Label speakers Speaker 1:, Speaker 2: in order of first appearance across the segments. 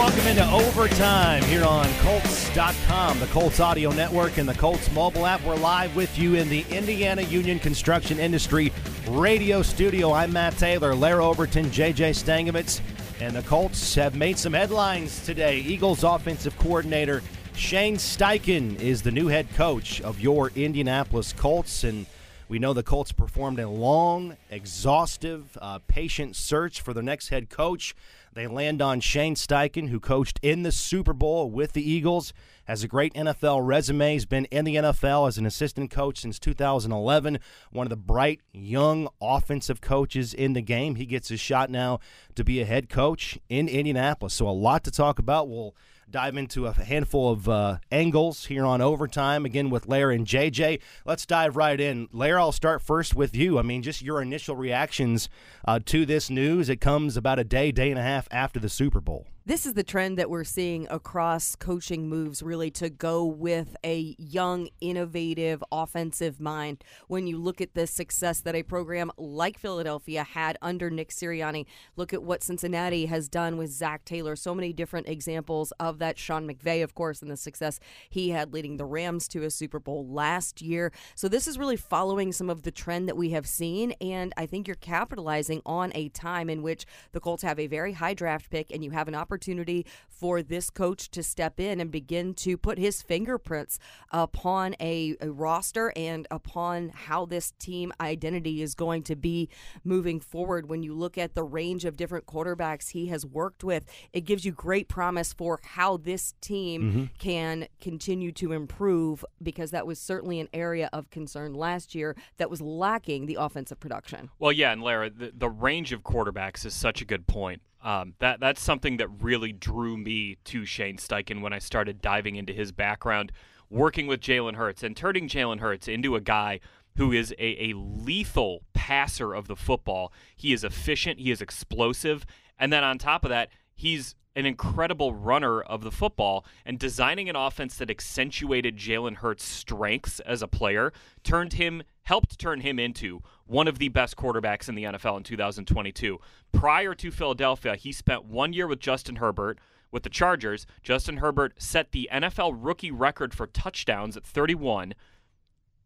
Speaker 1: welcome into overtime here on Colts.com, the Colts Audio Network, and the Colts mobile app. We're live with you in the Indiana Union Construction Industry radio studio. I'm Matt Taylor, Larry Overton, JJ Stankevitz, and the Colts have made some headlines today. Eagles offensive coordinator Shane Steichen is the new head coach of your Indianapolis Colts, and we know the Colts performed a long, exhaustive, uh, patient search for their next head coach. They land on Shane Steichen, who coached in the Super Bowl with the Eagles, has a great NFL resume. He's been in the NFL as an assistant coach since 2011. One of the bright, young offensive coaches in the game. He gets his shot now to be a head coach in Indianapolis. So, a lot to talk about. We'll dive into a handful of uh, angles here on overtime again with Lair and JJ. Let's dive right in. Lair, I'll start first with you. I mean, just your initial reactions uh, to this news. It comes about a day, day and a half after the Super Bowl.
Speaker 2: This is the trend that we're seeing across coaching moves, really, to go with a young, innovative, offensive mind. When you look at the success that a program like Philadelphia had under Nick Sirianni, look at what Cincinnati has done with Zac Taylor. So many different examples of that. Sean McVay, of course, and the success he had leading the Rams to a Super Bowl last year. So this is really following some of the trend that we have seen, and I think you're capitalizing on a time in which the Colts have a very high draft pick, and you have an opportunity opportunity for this coach to step in and begin to put his fingerprints upon a, a roster and upon how this team identity is going to be moving forward. When you look at the range of different quarterbacks he has worked with, it gives you great promise for how this team mm-hmm. can continue to improve because that was certainly an area of concern last year that was lacking the offensive production.
Speaker 3: Well, yeah, and Larra, the, the range of quarterbacks is such a good point. Um, that that's something that really drew me to Shane Steichen when I started diving into his background, working with Jalen Hurts and turning Jalen Hurts into a guy who is a, a lethal passer of the football. He is efficient, he is explosive, and then on top of that, he's an incredible runner of the football and designing an offense that accentuated Jalen Hurts' strengths as a player turned him helped turn him into one of the best quarterbacks in the NFL in 2022. Prior to Philadelphia, he spent 1 year with Justin Herbert with the Chargers. Justin Herbert set the NFL rookie record for touchdowns at 31.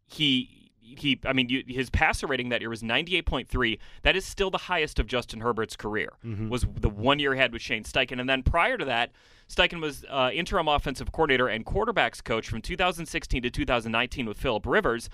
Speaker 3: He he I mean you, his passer rating that year was 98.3. That is still the highest of Justin Herbert's career. Mm-hmm. Was the one year he had with Shane Steichen, and then prior to that, Steichen was uh, interim offensive coordinator and quarterbacks coach from 2016 to 2019 with Philip Rivers.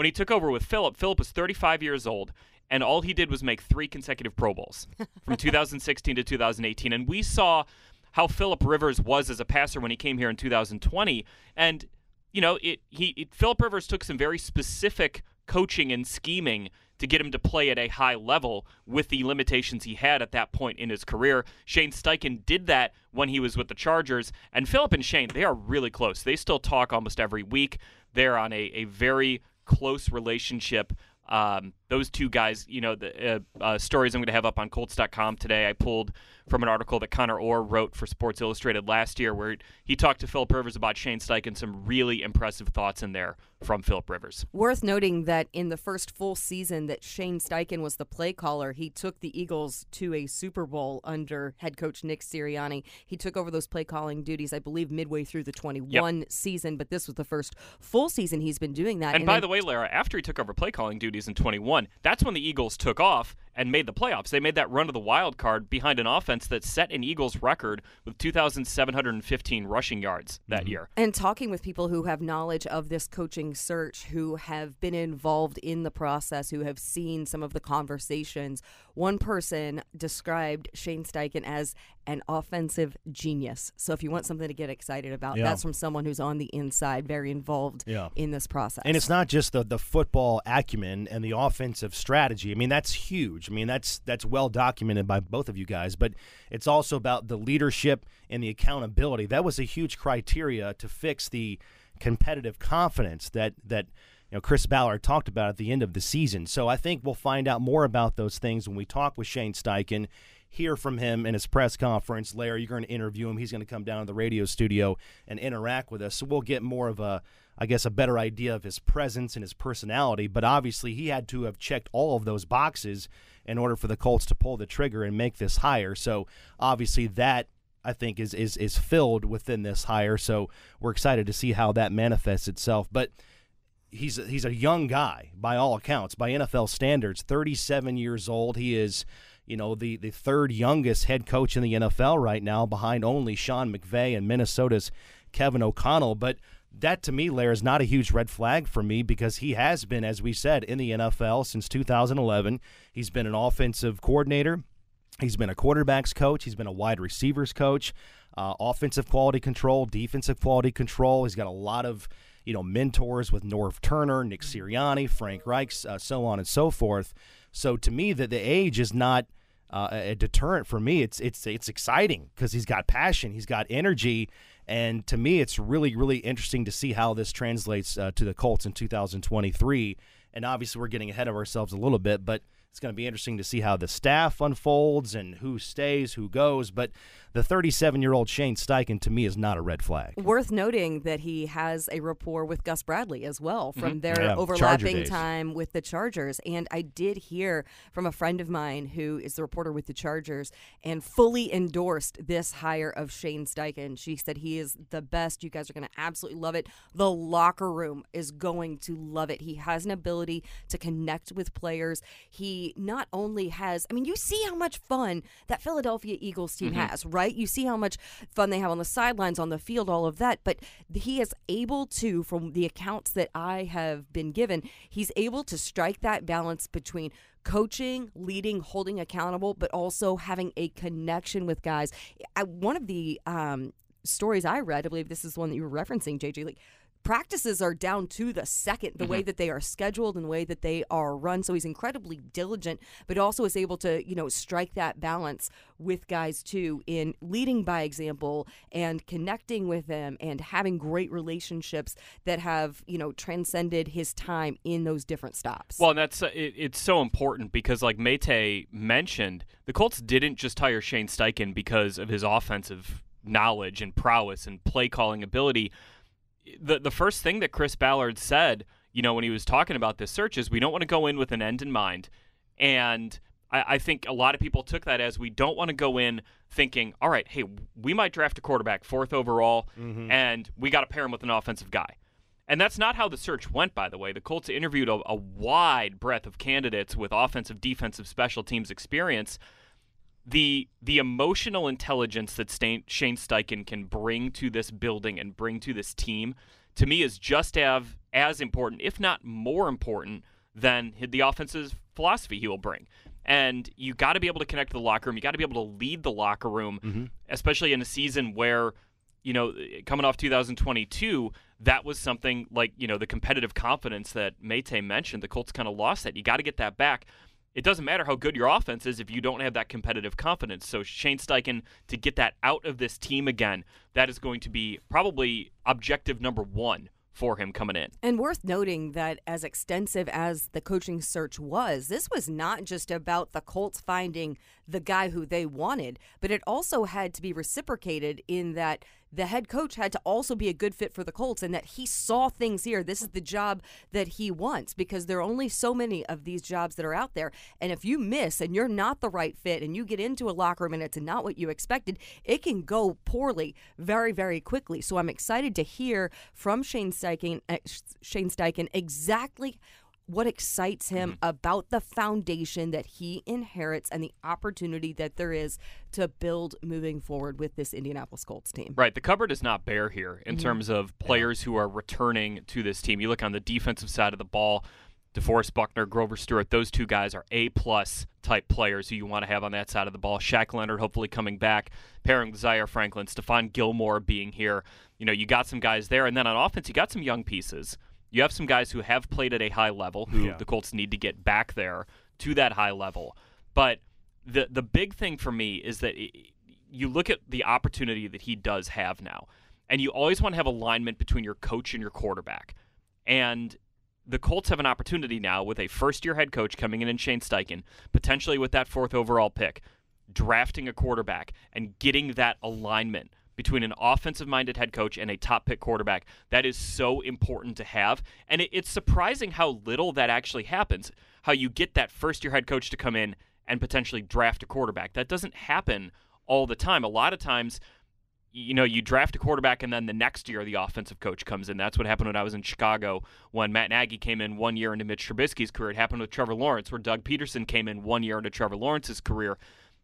Speaker 3: When he took over with Philip, Philip was 35 years old, and all he did was make three consecutive Pro Bowls from 2016 to 2018, and we saw how Philip Rivers was as a passer when he came here in 2020, and you know, it he it, Philip Rivers took some very specific coaching and scheming to get him to play at a high level with the limitations he had at that point in his career. Shane Steichen did that when he was with the Chargers, and Philip and Shane, they are really close. They still talk almost every week. They're on a, a very close relationship. Um, those two guys, you know, the uh, uh, stories I'm going to have up on Colts.com today, I pulled from an article that Connor Orr wrote for Sports Illustrated last year, where he talked to Philip Rivers about Shane Steichen. Some really impressive thoughts in there from Philip Rivers.
Speaker 2: Worth noting that in the first full season that Shane Steichen was the play caller, he took the Eagles to a Super Bowl under head coach Nick Sirianni. He took over those play calling duties, I believe, midway through the 21 yep. season, but this was the first full season he's been doing that.
Speaker 3: And, and by then, the way, Larra, after he took over play calling duties in 21, that's when the Eagles took off and made the playoffs. They made that run to the wild card behind an offense that set an Eagles record with 2,715 rushing yards that mm-hmm. year.
Speaker 2: And talking with people who have knowledge of this coaching search, who have been involved in the process, who have seen some of the conversations, one person described Shane Steichen as an offensive genius. So if you want something to get excited about, yeah. that's from someone who's on the inside, very involved yeah. in this process.
Speaker 1: And it's not just the the football acumen and the offensive strategy. I mean, that's huge. I mean, that's that's well documented by both of you guys, but it's also about the leadership and the accountability. That was a huge criteria to fix the competitive confidence that that you know Chris Ballard talked about at the end of the season. So I think we'll find out more about those things when we talk with Shane Steichen hear from him in his press conference. Larry, you're going to interview him. He's going to come down to the radio studio and interact with us. So we'll get more of a, I guess, a better idea of his presence and his personality. But obviously, he had to have checked all of those boxes in order for the Colts to pull the trigger and make this hire. So obviously, that I think is is is filled within this hire. So we're excited to see how that manifests itself. But he's a, he's a young guy by all accounts, by NFL standards. Thirty seven years old. He is. You know the, the third youngest head coach in the NFL right now, behind only Sean McVay and Minnesota's Kevin O'Connell. But that to me, Lair, is not a huge red flag for me because he has been, as we said, in the NFL since 2011. He's been an offensive coordinator. He's been a quarterbacks coach. He's been a wide receivers coach, uh, offensive quality control, defensive quality control. He's got a lot of you know mentors with Norv Turner, Nick Sirianni, Frank Reich, uh, so on and so forth. So to me, that the age is not uh, a deterrent for me. It's it's it's exciting because he's got passion, he's got energy, and to me, it's really really interesting to see how this translates uh, to the Colts in 2023. And obviously, we're getting ahead of ourselves a little bit, but it's going to be interesting to see how the staff unfolds and who stays, who goes. But the 37 year old Shane Steichen to me is not a red flag.
Speaker 2: Worth noting that he has a rapport with Gus Bradley as well from
Speaker 1: mm-hmm.
Speaker 2: their
Speaker 1: yeah,
Speaker 2: overlapping time with the Chargers. And I did hear from a friend of mine who is the reporter with the Chargers and fully endorsed this hire of Shane Steichen. She said he is the best. You guys are going to absolutely love it. The locker room is going to love it. He has an ability to connect with players. He not only has, I mean, you see how much fun that Philadelphia Eagles team mm-hmm. has, right? Right? You see how much fun they have on the sidelines, on the field, all of that. But he is able to, from the accounts that I have been given, he's able to strike that balance between coaching, leading, holding accountable, but also having a connection with guys. I, one of the um, stories I read, I believe this is one that you were referencing, JJ, like practices are down to the second the mm-hmm. way that they are scheduled and the way that they are run. So he's incredibly diligent but also is able to you know strike that balance with guys too in leading by example and connecting with them and having great relationships that have you know transcended his time in those different stops.
Speaker 3: Well that's uh, it, it's so important because like Mate mentioned the Colts didn't just hire Shane Steichen because of his offensive knowledge and prowess and play calling ability the the first thing that Chris Ballard said, you know, when he was talking about this search is we don't want to go in with an end in mind. And I, I think a lot of people took that as we don't want to go in thinking, all right, hey, we might draft a quarterback fourth overall, mm-hmm. and we got to pair him with an offensive guy. And that's not how the search went, by the way. The Colts interviewed a, a wide breadth of candidates with offensive, defensive, special teams experience the the emotional intelligence that Shane Steichen can bring to this building and bring to this team to me is just as as important, if not more important, than the offense's philosophy he will bring. And you got to be able to connect to the locker room. You got to be able to lead the locker room, mm-hmm. especially in a season where, you know, coming off 2022, that was something like, you know, the competitive confidence that Mate mentioned. The Colts kind of lost that. You got to get that back it doesn't matter how good your offense is if you don't have that competitive confidence. So Shane Steichen to get that out of this team again, that is going to be probably objective number one for him coming in.
Speaker 2: And worth noting that as extensive as the coaching search was, this was not just about the Colts finding the guy who they wanted, but it also had to be reciprocated in that the head coach had to also be a good fit for the Colts and that he saw things here. This is the job that he wants because there are only so many of these jobs that are out there. And if you miss and you're not the right fit and you get into a locker room and it's not what you expected, it can go poorly very, very quickly. So I'm excited to hear from Shane Steichen, uh, Shane Steichen exactly what excites him mm-hmm. about the foundation that he inherits and the opportunity that there is to build moving forward with this Indianapolis Colts team.
Speaker 3: Right. The cupboard is not bare here in mm-hmm. terms of players who are returning to this team. You look on the defensive side of the ball, DeForest Buckner, Grover Stewart, those two guys are A plus type players who you want to have on that side of the ball. Shaq Leonard hopefully coming back, pairing with Zaire Franklin, Stephon Gilmore being here. You know, you got some guys there. And then on offense, you got some young pieces you have some guys who have played at a high level who yeah. the Colts need to get back there to that high level. But the the big thing for me is that it, you look at the opportunity that he does have now, and you always want to have alignment between your coach and your quarterback. And the Colts have an opportunity now with a first year head coach coming in in Shane Steichen, potentially with that fourth overall pick, drafting a quarterback and getting that alignment between an offensive minded head coach and a top pick quarterback. That is so important to have. And it, it's surprising how little that actually happens. How you get that first year head coach to come in and potentially draft a quarterback. That doesn't happen all the time. A lot of times, you know, you draft a quarterback and then the next year the offensive coach comes in. That's what happened when I was in Chicago when Matt Nagy came in one year into Mitch Trubisky's career. It happened with Trevor Lawrence where Doug Pederson came in one year into Trevor Lawrence's career.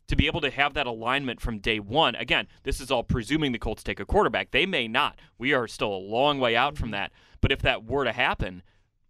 Speaker 3: To be able to have that alignment from day one, again, this is all presuming the Colts take a quarterback. They may not. We are still a long way out from mm-hmm. that. But if that were to happen,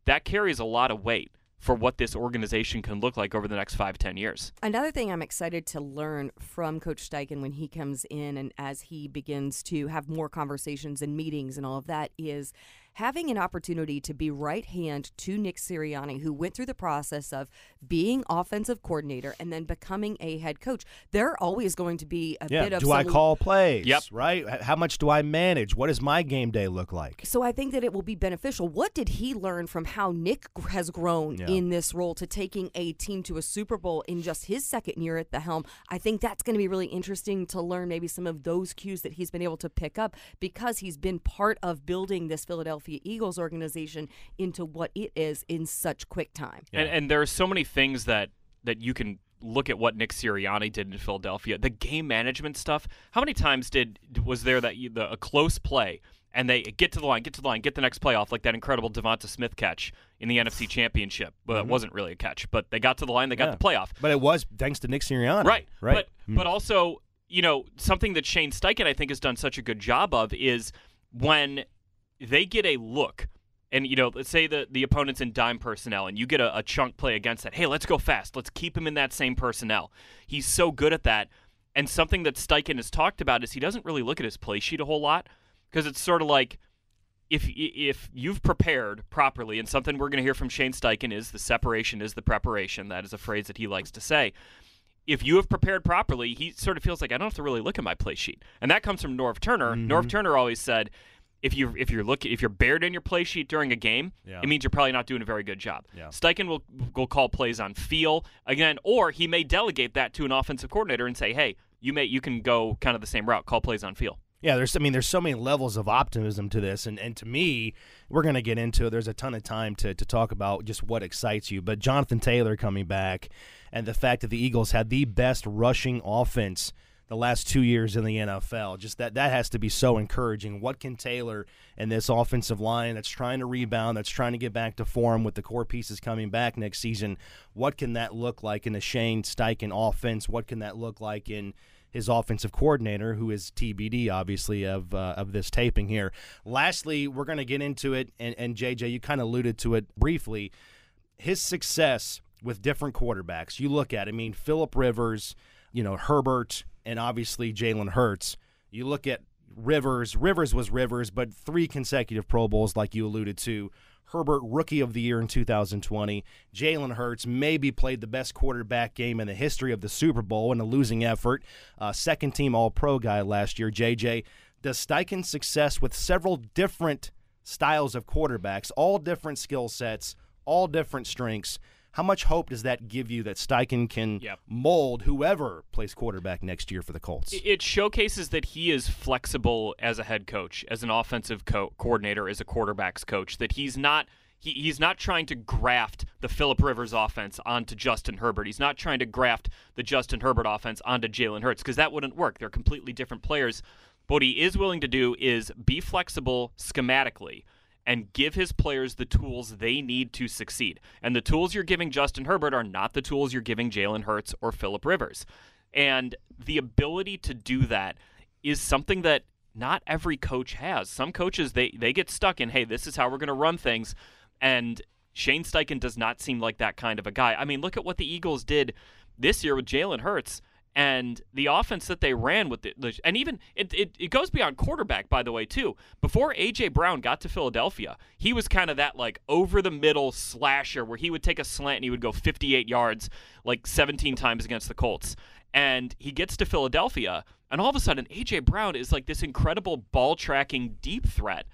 Speaker 3: that carries a lot of weight for what this organization can look like over the next five, ten years.
Speaker 2: Another thing I'm excited to learn from Coach Steichen when he comes in and as he begins to have more conversations and meetings and all of that is having an opportunity to be right hand to Nick Sirianni, who went through the process of being offensive coordinator and then becoming a head coach. There are always going to be a
Speaker 1: yeah.
Speaker 2: bit of
Speaker 1: do I call plays?
Speaker 3: Yep.
Speaker 1: Right. How much do I manage? What does my game day look like?
Speaker 2: So I think that it will be beneficial. What did he learn from how Nick has grown
Speaker 1: Yeah.
Speaker 2: in this role to taking a team to a Super Bowl in just his second year at the helm? I think that's going to be really interesting to learn maybe some of those cues that he's been able to pick up because he's been part of building this Philadelphia Eagles organization into what it is in such quick time.
Speaker 3: And, and there are so many things that that you can look at what Nick Sirianni did in Philadelphia. The game management stuff. How many times did was there that you, the a close play and they get to the line, get to the line, get the next play off, like that incredible DeVonta Smith catch in the NFC Championship. Well, it wasn't really a catch, but they got to the line, they got
Speaker 1: Mm-hmm. Yeah.
Speaker 3: the playoff.
Speaker 1: But it was thanks to Nick Sirianni.
Speaker 3: Right.
Speaker 1: Right.
Speaker 3: But but also, you know, something that Shane Steichen I think has done such a good job of is when they get a look and you know, let's say the the opponent's in dime personnel and you get a, a chunk play against that. Hey, let's go fast. Let's keep him in that same personnel. He's so good at that. And something that Steichen has talked about is he doesn't really look at his play sheet a whole lot because it's sort of like if if you've prepared properly, and something we're going to hear from Shane Steichen is the separation is the preparation. That is a phrase that he likes to say. If you have prepared properly, he sort of feels like I don't have to really look at my play sheet, and that comes from Norv Turner.
Speaker 1: Mm-hmm.
Speaker 3: Norv Turner always said, if you if you're looking if you're buried in your play sheet during a game,
Speaker 1: Yeah.
Speaker 3: it means you're probably not doing a very good job.
Speaker 1: Yeah.
Speaker 3: Steichen will will call plays on feel again, or he may delegate that to an offensive coordinator and say, hey, you may you can go kind of the same route, call plays on feel.
Speaker 1: Yeah, there's I mean there's so many levels of optimism to this and, and to me, we're gonna get into it. There's a ton of time to, to talk about just what excites you. But Jonathan Taylor coming back and the fact that the Eagles had the best rushing offense the last two years in the NFL. Just that that has to be so encouraging. What can Taylor and this offensive line that's trying to rebound, that's trying to get back to form with the core pieces coming back next season, what can that look like in the Shane Steichen offense? What can that look like in his offensive coordinator, who is TBD, obviously, of uh, of this taping here. Lastly, we're going to get into it, and, and JJ, you kind of alluded to it briefly. His success with different quarterbacks. You look at, I mean, Philip Rivers, you know, Herbert, and obviously Jalen Hurts. You look at Rivers. Rivers was Rivers, but three consecutive Pro Bowls, like you alluded to. Herbert, rookie of the year in 2020. Jalen Hurts maybe played the best quarterback game in the history of the Super Bowl in a losing effort. Uh, second team All Pro guy last year. JJ, does Steichen's success with several different styles of quarterbacks, all different skill sets, all different strengths, how much hope does that give you that Steichen can
Speaker 3: Yep.
Speaker 1: mold whoever plays quarterback next year for the Colts?
Speaker 3: It showcases that he is flexible as a head coach, as an offensive co- coordinator, as a quarterbacks coach. That he's not he, he's not trying to graft the Philip Rivers offense onto Justin Herbert. He's not trying to graft the Justin Herbert offense onto Jalen Hurts because that wouldn't work. They're completely different players. What he is willing to do is be flexible schematically and give his players the tools they need to succeed. And the tools you're giving Justin Herbert are not the tools you're giving Jalen Hurts or Philip Rivers. And the ability to do that is something that not every coach has. Some coaches they they get stuck in, hey, this is how we're going to run things, and Shane Steichen does not seem like that kind of a guy. I mean, look at what the Eagles did this year with Jalen Hurts and the offense that they ran with and even it, it, it goes beyond quarterback by the way too. Before aj brown got to philadelphia he was kind of that like over the middle slasher where he would take a slant and he would go 58 yards like 17 times against the colts. And he gets to philadelphia and all of a sudden aj brown is like this incredible ball tracking deep threat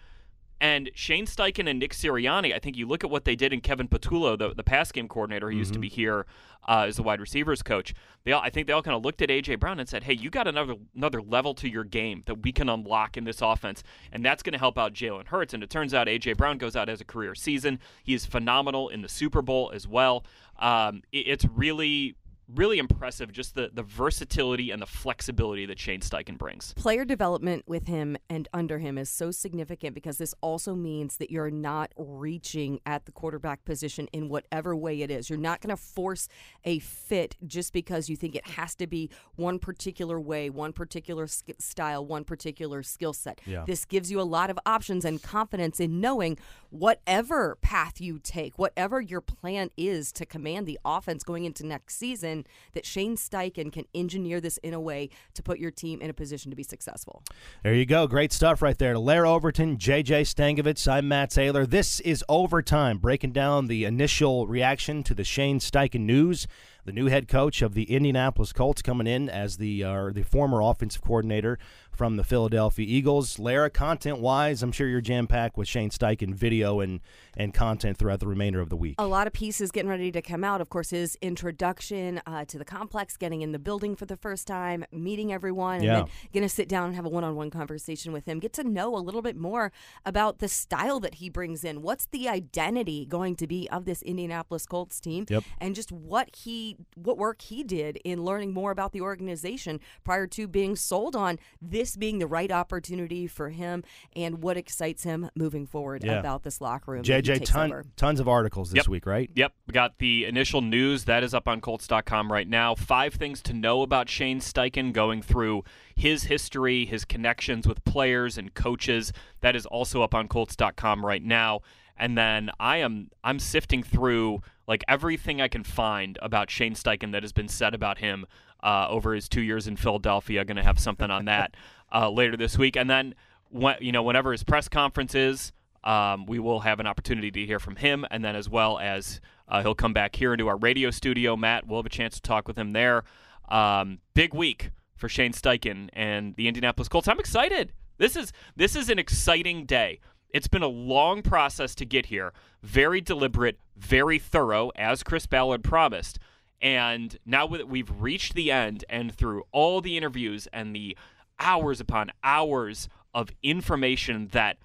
Speaker 3: and Shane Steichen and Nick Sirianni, I think you look at what they did in Kevin Patullo, the, the pass game coordinator who used to be here uh, as the wide receivers coach. They all, I think they all kind of looked at AJ Brown and said, "Hey, you got another another level to your game that we can unlock in this offense, and that's going to help out Jalen Hurts." And it turns out AJ Brown goes out as a career season. He is phenomenal in the Super Bowl as well. Um, it- it's really really impressive just the, the versatility and the flexibility that Shane Steichen brings.
Speaker 2: Player development with him and under him is so significant because this also means that you're not reaching at the quarterback position in whatever way it is. You're not going to force a fit just because you think it has to be one particular way, one particular sk- style, one particular skill set.
Speaker 1: Yeah.
Speaker 2: This gives you a lot of options and confidence in knowing whatever path you take, whatever your plan is to command the offense going into next season, that Shane Steichen can engineer this in a way to put your team in a position to be successful.
Speaker 1: There you go. Great stuff right there. Lair Overton, JJ Stankevitz. I'm Matt Taylor. This is Overtime, breaking down the initial reaction to the Shane Steichen news the new head coach of the Indianapolis Colts, coming in as the uh, the former offensive coordinator from the Philadelphia Eagles. Larra, content wise, I'm sure you're jam packed with Shane Steichen video and and content throughout the remainder of the week.
Speaker 2: A lot of pieces getting ready to come out. Of course, his introduction uh, to the complex, getting in the building for the first time, meeting everyone, and
Speaker 1: Yeah.
Speaker 2: then going to sit down and have a one-on-one conversation with him. Get to know a little bit more about the style that he brings in. What's the identity going to be of this Indianapolis Colts team?
Speaker 1: Yep.
Speaker 2: And just what he, what work he did in learning more about the organization prior to being sold on this being the right opportunity for him, and what excites him moving forward
Speaker 1: Yeah.
Speaker 2: about this locker room.
Speaker 1: JJ, ton,
Speaker 2: over.
Speaker 1: tons of articles this
Speaker 3: Yep.
Speaker 1: week, right?
Speaker 3: Yep, we got the initial news that is up on Colts.com right now. Five things to know about Shane Steichen, going through his history, his connections with players and coaches. That is also up on Colts.com right now. And then I am I'm sifting through like everything I can find about Shane Steichen that has been said about him uh, over his two years in Philadelphia. Going to have something on that uh, later this week, and then when, you know whenever his press conference is, um, we will have an opportunity to hear from him, and then as well as uh, he'll come back here into our radio studio. Matt, we'll have a chance to talk with him there. Um, big week for Shane Steichen and the Indianapolis Colts. I'm excited. This is this is an exciting day. It's been a long process to get here. Very deliberate, very thorough, as Chris Ballard promised. And now that we've reached the end, and through all the interviews and the hours upon hours of information that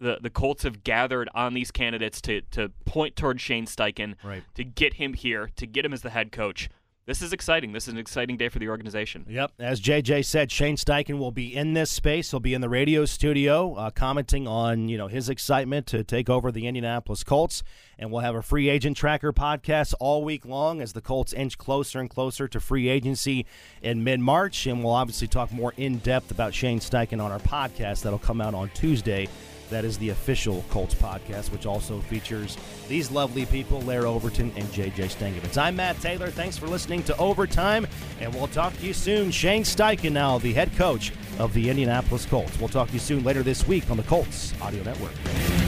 Speaker 3: the, the Colts have gathered on these candidates to, to point toward Shane Steichen,
Speaker 1: Right.
Speaker 3: to get him here, to get him as the head coach. This is exciting. This is an exciting day for the organization.
Speaker 1: Yep. As JJ said, Shane Steichen will be in this space. He'll be in the radio studio uh, commenting on, you know, his excitement to take over the Indianapolis Colts. And we'll have a free agent tracker podcast all week long as the Colts inch closer and closer to free agency in mid March. And we'll obviously talk more in depth about Shane Steichen on our podcast that'll come out on Tuesday. That is the official Colts podcast, which also features these lovely people, Lair Overton and JJ Stankevitz. I'm Matt Taylor. Thanks for listening to Overtime, and we'll talk to you soon. Shane Steichen, now the head coach of the Indianapolis Colts. We'll talk to you soon later this week on the Colts Audio Network.